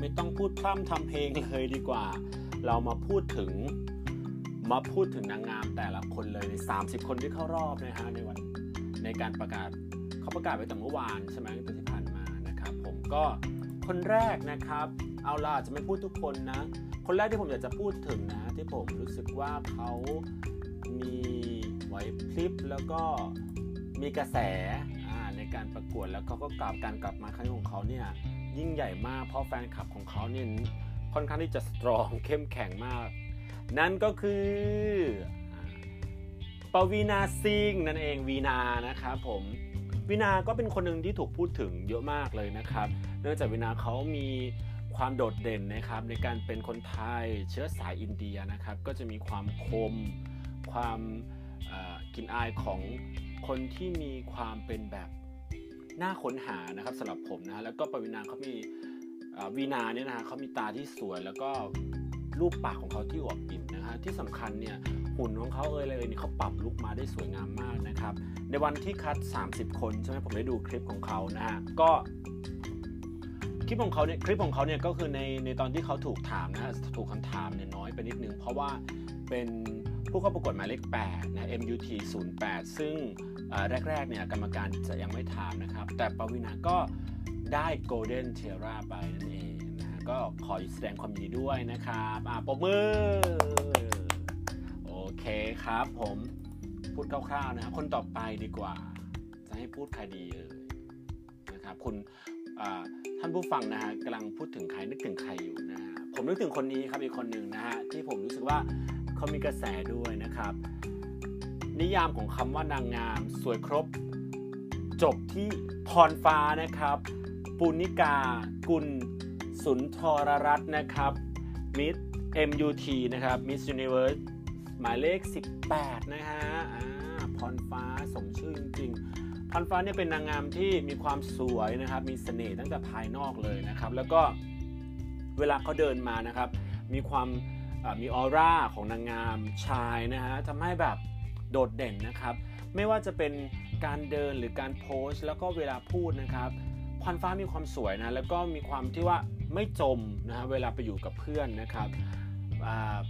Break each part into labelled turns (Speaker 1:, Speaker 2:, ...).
Speaker 1: ไม่ต้องพูดพร่ำทำเพลงเลยดีกว่า เรามาพูดถึงมาพูดถึงนางงามแต่ละคนเลยใน 30 คนที่เข้ารอบนะฮะในวันในการประกาศเขาประกาศไปตั้งเมื่อวานใช่ไหมตั้งที่ผ่านมานะครับ ผมก็คนแรกนะครับ เอาล่ะจะไม่พูดทุกคนนะ คนแรกที่ผมอยากจะพูดถึงนะที่ผมรู้สึกว่าเขามีไหวพริบแล้วก็มีกระแสในการประกวดแล้วเขาก็กลับการกลับมาครั้งของเขาเนี่ย ยิ่งใหญ่มากเพราะแฟนคลับของเขาเนี่ยค่อนข้างที่จะสตรองเข้มแข็งมาก นั่นก็คือปวีนาซิงนั่นเองวีนานะครับผมวีนาก็เป็นคนหนึ่งที่ถูกพูดถึงเยอะมากเลยนะครับ เนื่องจากวีนาเขามีความโดดเด่นนะครับ ในการเป็นคนไทยเชื้อสายอินเดียนะครับ ก็จะมีความคม ความกลิ่นอายของคนที่มีความเป็นแบบ น่าค้นหานะครับสำหรับผมนะแล้วก็ปวีนาเขามีวีนาเนี่ยนะฮะเขามีตาที่สวยแล้วก็รูปปากของเขาที่อวบอิ่มนะฮะที่สำคัญเนี่ยหุ่นของเขาเอ่ยเลยนี่ยเขาปรับลุกมาได้สวยงามมากนะครับ ในวันที่คัด 30 คนใช่ไหมผมได้ดูคลิปของเขานะฮะก็คลิปของเขาเนี่ยคลิปของเขาเนี่ยก็คือในในตอนที่เขาถูกถามนะถูกคำถามเนี่ยน้อยไปนิดนึง เพราะว่าเป็น ผู้เข้าประกวดหมายเลข8นะ MUT 08 ซึ่งแรกๆเนี่ยกรรมการจะยังไม่ถามนะครับ แต่ปวินาก็ได้ Golden t i e r a ไปนั่นเองนะก็ขอแสดงความยินดีด้วยนะครับอ่าปรบมือ โอเคครับผมพูดคร่าวๆนะคคนต่อไปดีกว่า จะให้พูดใครดีเอ่ยนะครับคุณท่านผู้ฟังนะฮะกำลังพูดถึงใครนึกถึงใครอยู่นะฮะผมนึกถึงคนนี้ครับอีกคนหนึ่งนะฮะที่ผมรู้สึกว่า เขามีกระแสด้วยนะครับ นิยามของคำว่านางงาม สวยครบ จบที่พรฟ้านะครับ ปุณิกา กุล สุนทรรัตน์นะครับ มิส MUT นะครับมิสยูนิเวิร์สหมายเลข 18 นะฮะพรฟ้าสมชื่อจริงๆพรฟ้าเนี่ยเป็นนางงามที่มีความสวยนะครับ มีเสน่ห์ตั้งแต่ภายนอกเลยนะครับ แล้วก็เวลาเขาเดินมานะครับ มีความ มีออร่าของนางงามชายนะฮะทำให้แบบโดดเด่นนะครับ ไม่ว่าจะเป็นการเดินหรือการโพสแล้วก็เวลาพูดนะครับพรฟ้ามีความสวยนะแล้วก็มีความที่ว่าไม่จมนะฮะเวลาไปอยู่กับเพื่อนนะครับ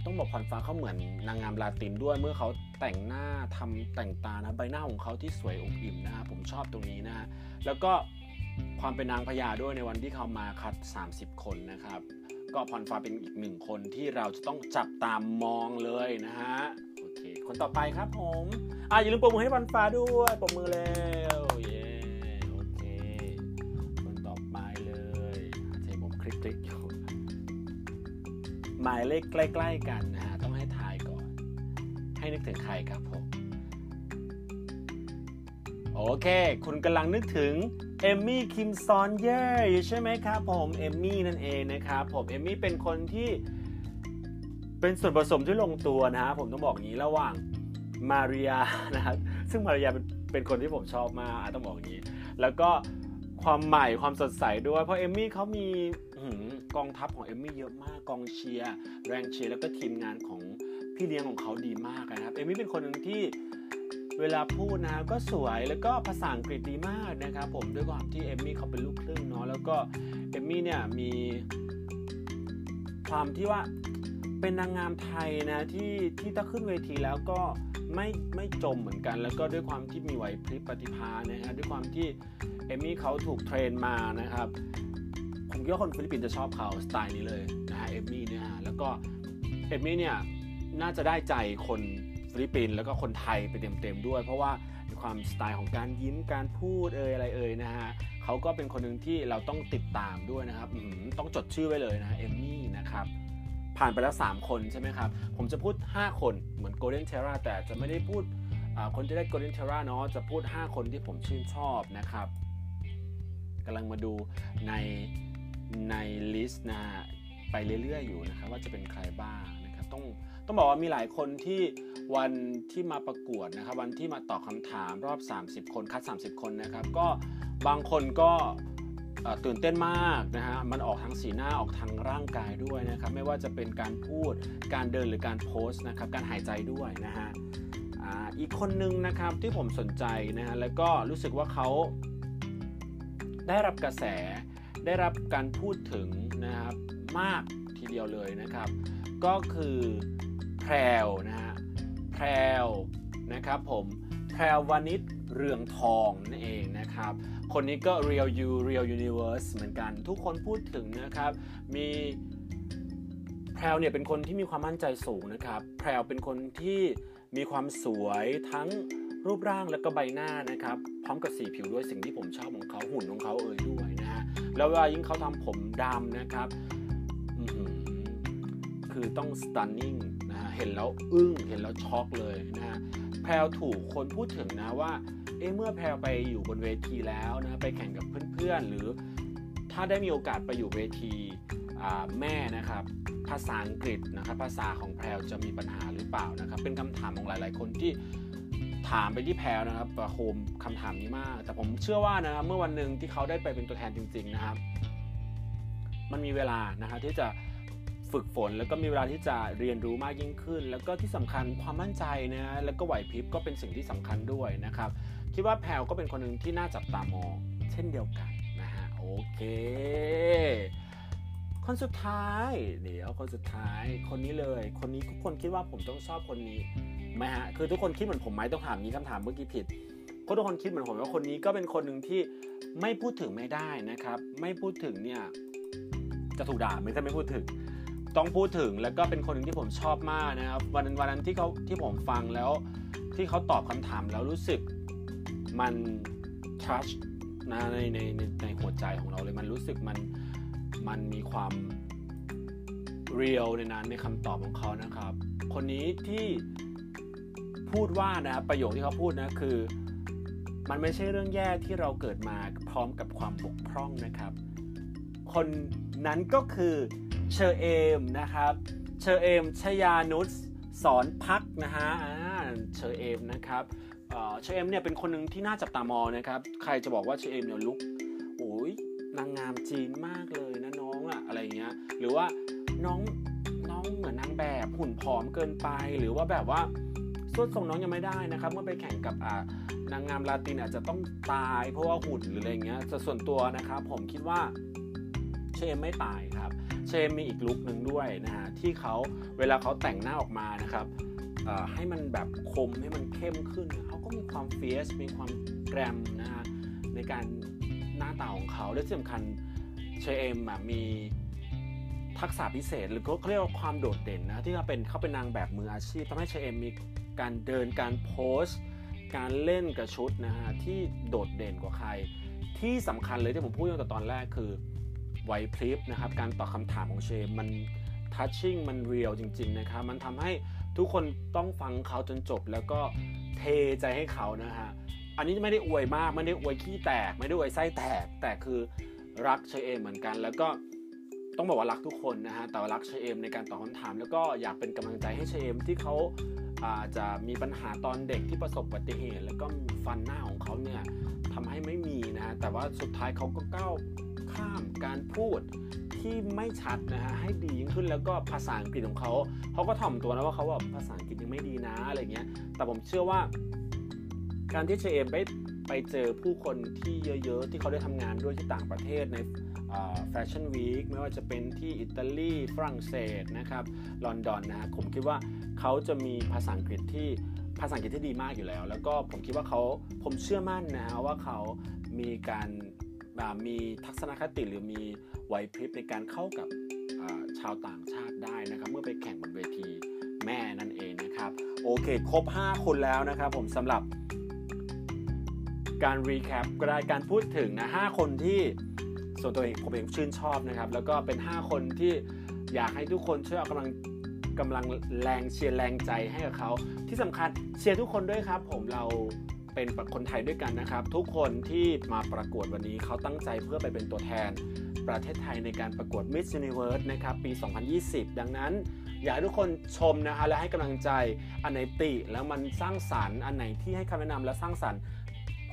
Speaker 1: ต้องบอกพรฟ้าเขาเหมือนนางงามลาตินด้วยเมื่อเขาแต่งหน้าทำแต่งตานะใบหน้าของเขาที่สวยอบอิ่มนะฮะผมชอบตรงนี้นะฮะแล้วก็ความเป็นนางพญาด้วยในวันที่เขามาคัด 30 คนนะครับ ก็พรฟ้าเป็นอีกหนึ่งคนที่เราจะต้องจับตามมองเลยนะฮะโอเค คนต่อไปครับผมอะอย่าลืมปรบมือให้พรฟ้าด้วยปรบมือแล้วเย้โอเค คนต่อไปเลยใช้ผมคลิกคลิกอยู่หมายเลขใกล้ ๆ กันนะฮะต้องให้ทายก่อน ให้นึกถึงใครครับผมโอเค คุณกำลังนึกถึง เอมมี่คิมซอนเย่ใช่ไหมครับผมเอมมี่นั่นเองนะครับผมเอมมี่เป็นคนที่เป็นส่วนผสมที่ลงตัวนะฮะผมต้องบอกอย่างนี้ระหว่างมาริยานะครับซึ่งมาริยาเป็นเป็นคนที่ผมชอบมากต้องบอกอย่างนี้ แล้วก็ความใหม่ความสดใสด้วย เพราะเอมมี่เขามีกองทัพของเอมมี่เยอะมากกองเชียร์แรงเชียร์แล้วก็ทีมงานของพี่เลี้ยงของเขาดีมากนะครับเอมมี่เป็นคนหนึ่งที่ เวลาพูดนะก็สวยแล้วก็ภาษาอังกฤษดีมากนะครับผมด้วยความที่เอมมี่เขาเป็นลูกครึ่งเนาะแล้วก็เอมมี่เนี่ยมีความที่ว่าเป็นนางงามไทยนะที่ที่ถ้าขึ้นเวทีแล้วก็ไม่ไม่จมเหมือนกัน แล้วก็ด้วยความที่มีไหวพริบปฏิภาณนะฮะด้วยความที่เอมมี่เขาถูก train มานะครับผมคิดว่าคนฟิลิปปินส์จะชอบเขาสไตล์นี้เลยนะฮะเอมมี่เนี่ยแล้วก็เอมมี่เนี่ยน่าจะได้ใจคน ฟิลิปปินส์แล้วก็คนไทยไปเต็มๆด้วย เพราะว่าความสไตล์ของการยิ้มการพูดเอ่ยอะไรเอ่ยนะฮะเขาก็เป็นคนหนึ่งที่เราต้องติดตามด้วยนะครับต้องจดชื่อไว้เลยนะเอมมี่นะครับผ่านไปแล้ว 3 คนใช่ไหมครับ ผมจะพูด 5 คนเหมือน Golden Terra แต่จะไม่ได้พูดคนที่ได้ Golden Terra เนาะจะพูด 5 คนที่ผมชื่นชอบนะครับกำลังมาดูในในลิสต์นะไปเรื่อยๆอยู่นะครับว่าจะเป็นใครบ้างนะ ต้องต้องบอกว่ามีหลายคนที่วันที่มาประกวดนะครับ วันที่มาตอบคาถามรอบ 30 คนคัด 30 คนนะครับ ก็บางคนก็ตื่นเต้นมากนะฮะ มันออกทางสีหน้าออกทางร่างกายด้วยนะครับ ไม่ว่าจะเป็นการพูด การเดินหรือการโพสต์นะครับ การหายใจด้วยนะฮะอีกคนนึงนะครับที่ผมสนใจนะฮะ แล้วก็รู้สึกว่าเขาได้รับกระแส ได้รับการพูดถึงนะครับมากทีเดียวเลยนะครับ ก็คือแพรวนะฮะแพรวนะครับผมแพรววานิชเรืองทองนั่นเองนะครับ คนนี้ก็ Real You Real Universe เหมือนกันทุกคนพูดถึงนะครับ มีแพรวเนี่ยเป็นคนที่มีความมั่นใจสูงนะครับ แพรวเป็นคนที่มีความสวยทั้งรูปร่างและก็ใบหน้านะครับ พร้อมกับสีผิวด้วยสิ่งที่ผมชอบของเขาหุ่นของเขาเอ่ยด้วยนะฮะแล้วเวลายิ่งเขาทำผมดำนะครับ คือต้อง stunning นะฮะเห็นแล้วอึ้งเห็นแล้วช็อกเลยนะฮะแพรวถูกคนพูดถึงนะว่าเอ๊ะเมื่อแพรวไปอยู่บนเวทีแล้วนะไปแข่งกับเพื่อนๆ หรือถ้าได้มีโอกาสไปอยู่เวทีแม่นะครับภาษาอังกฤษนะครับภาษาของแพรวจะมีปัญหาหรือเปล่านะครับเป็นคำถามของหลาย ๆ คนที่ถามไปที่แพรนะครับโฮมคำถามนี้มาก แต่ผมเชื่อว่านะครับเมื่อวันหนึ่งที่เขาได้ไปเป็นตัวแทนจริง ๆ นะครับ มันมีเวลานะครับที่จะ ฝึกฝน แล้วก็มีเวลาที่จะเรียนรู้มากยิ่งขึ้น แล้วก็ที่สำคัญความมั่นใจนะแล้วก็ไหวพริบก็เป็นสิ่งที่สำคัญด้วยนะครับคิดว่าแพลก็เป็นคนหนึ่งที่น่าจับตามองเช่นเดียวกันนะฮะโอเคคนสุดท้ายเดี๋ยวคนสุดท้ายคนนี้เลย คนนี้ทุกคนคิดว่าผมต้องชอบคนนี้ไหมฮะคือทุกคนคิดเหมือนผมไหมต้องถามนี้คำถามเมื่อกี้ผิดก็ทุกคนคิดเหมือนผมว่าคนนี้ก็เป็นคนหนึ่งที่ไม่พูดถึงไม่ได้นะครับ ไม่พูดถึงเนี่ยจะถูกด่าไม่ใช่ไม่พูดถึง ต้องพูดถึงแล้วก็เป็นคนหนึ่งที่ผมชอบมากนะครับ วันนั้นวันนั้นที่เขาที่ผมฟังแล้วที่เขาตอบคำถามแล้วรู้สึกมันทัชนะในในในในหัวใจของเราเลยมันรู้สึกมันมันมีความเรียลในนั้นในคำตอบของเขานะครับ คนนี้ที่พูดว่านะประโยคที่เขาพูดนะคือ มันไม่ใช่เรื่องแย่ที่เราเกิดมาพร้อมกับความบกพร่องนะครับ คนนั้นก็คือ เชอเอมนะครับเชอเอมชยานุสสอนพักนะฮะเชอเอมนะครับเชอเอมเนี่ยเป็นคนหนึ่งที่น่าจับตามองนะครับใครจะบอกว่าเชอเอมเนี่ยลุกโอ้ยนางงามจีนมากเลยนะน้องอะอะไรเงี้ยหรือว่าน้องน้องเหมือนนางแบบหุ่นผอมเกินไป หรือว่าแบบว่าสุดทรงน้องยังไม่ได้นะครับเมื่อไปแข่งกับอ่านางงามลาตินอาจจะต้องตายเพราะว่าหุ่นหรืออะไรเงี้ยส่วนตัวนะครับผมคิดว่าเชมไม่ตายครับ เชมมีอีกลุคหนึ่งด้วยนะฮะที่เขาเวลาเขาแต่งหน้าออกมานะครับให้มันแบบคมให้มันเข้มขึ้นเขาก็มีความเฟียสมีความแกรมนะฮะในการหน้าตาของเขาและที่สำคัญเชมมีทักษะพิเศษ หรือเขาเรียกว่าความโดดเด่นนะที่เขาเป็นเขาเป็นนางแบบมืออาชีพทำให้เชมมีการเดินการโพสการเล่นกับชุดนะฮะที่โดดเด่นกว่าใคร ที่สำคัญเลยที่ผมพูดตั้งแต่ตอนแรกคือ ไหวพริบนะครับ การตอบคาถามของเชมมันทัชชิ่งมันเรียลจริง ๆ นะครับ มันทำให้ทุกคนต้องฟังเขาจนจบแล้วก็เทใจให้เขานะฮะ อันนี้ไม่ได้อวยมากไม่ได้อวยขี้แตก ไม่ได้อวยไส้แตก แต่คือรักเชเอมเหมือนกัน แล้วก็ต้องบอกว่ารักทุกคนนะฮะแต่รักเชเอมในการตอบคำถาม แล้วก็อยากเป็นกำลังใจให้เชเอมที่เขา จจะมีปัญหาตอนเด็กที่ประสบอุบัติเหตุ แล้วก็ฟันหน้าของเขาเนี่ยทำให้ไม่มีนะฮะแต่ว่าสุดท้ายเขาก็ก้าวข้ามการพูดที่ไม่ชัดนะฮะให้ดียิ่งขึ้นแล้วก็ภาษาอังกฤษของเขาเขาก็ถ่อมตัวนะว่าเขาแบบภาษาอังกฤษยังไม่ดีนะอะไรเงี้ยแต่ผมเชื่อว่าการที่เชเอมไป ไปเจอผู้คนที่เยอะๆ ที่เขาได้ทำงานด้วยที่ต่างประเทศในแฟชั่นวีคไม่ว่าจะเป็นที่อิตาลีฝรั่งเศสนะครับลอนดอนนะผมคิดว่าเขาจะมีภาษาอังกฤษที่ภาษาอังกฤษที่ดีมากอยู่แล้ว แล้วก็ผมคิดว่าเขาผมเชื่อมั่นนะฮะว่าเขามีการมีทัศนคติหรือมีไหวพริบในการเข้ากับชาวต่างชาติได้นะครับเมื่อไปแข่งบนเวทีแม่นั่นเองนะครับ โอเค ครบ 5 คนแล้วนะครับผมสำหรับ การรีแคปก็ได้การพูดถึงนะ 5 คนที่ส่วนตัวเองผมเองชื่นชอบนะครับ แล้วก็เป็น 5 คนที่อยากให้ทุกคนช่วยเอากำลังกำลังแรงเชียร์แรงใจให้กับเขาที่สำคัญเชียร์ทุกคนด้วยครับ ผมเราเป็นคนไทยด้วยกันนะครับ ทุกคนที่มาประกวดวันนี้เขาตั้งใจเพื่อไปเป็นตัวแทนประเทศไทยในการประกวด Miss Universe นะครับ ปี 2020 ดังนั้น อยากให้ทุกคนชมนะฮะและให้กำลังใจอันไหนติแล้วมันสร้างสารรค์อันไหนที่ให้คำแนะนำและสร้างสรรค์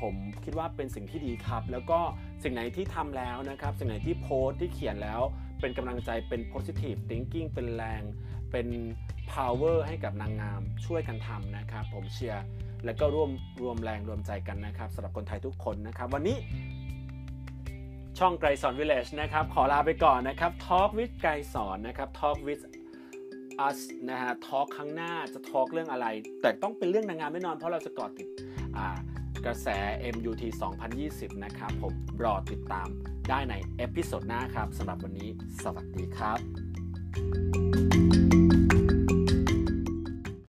Speaker 1: ผมคิดว่าเป็นสิ่งที่ดีครับ แล้วก็สิ่งไหนที่ทำแล้วนะครับ สิ่งไหนที่โพสที่เขียนแล้วเป็นกำลังใจเป็น positive thinking เป็นแรงเป็น power ให้กับนางงามช่วยกันทำนะครับ ผมเชียร์แล้วก็ร่วมรวมแรงรวมใจกันนะครับสำหรับคนไทยทุกคนนะครับ วันนี้ช่องไกรสอนวิลเลจนะครับ ขอลาไปก่อนนะครับ Talk with ไกรสอนนะครับ Talk with us นะฮะ Talk ครั้งหน้าจะ talk เรื่องอะไร แต่ต้องเป็นเรื่องนางงามแน่นอนเพราะเราจะเกาะติดอ่า กระแส MUT 2020 นะครับ ผมรอติดตามได้ใน episode หน้าครับสำหรับวันนี้ สวัสดีครับ thank you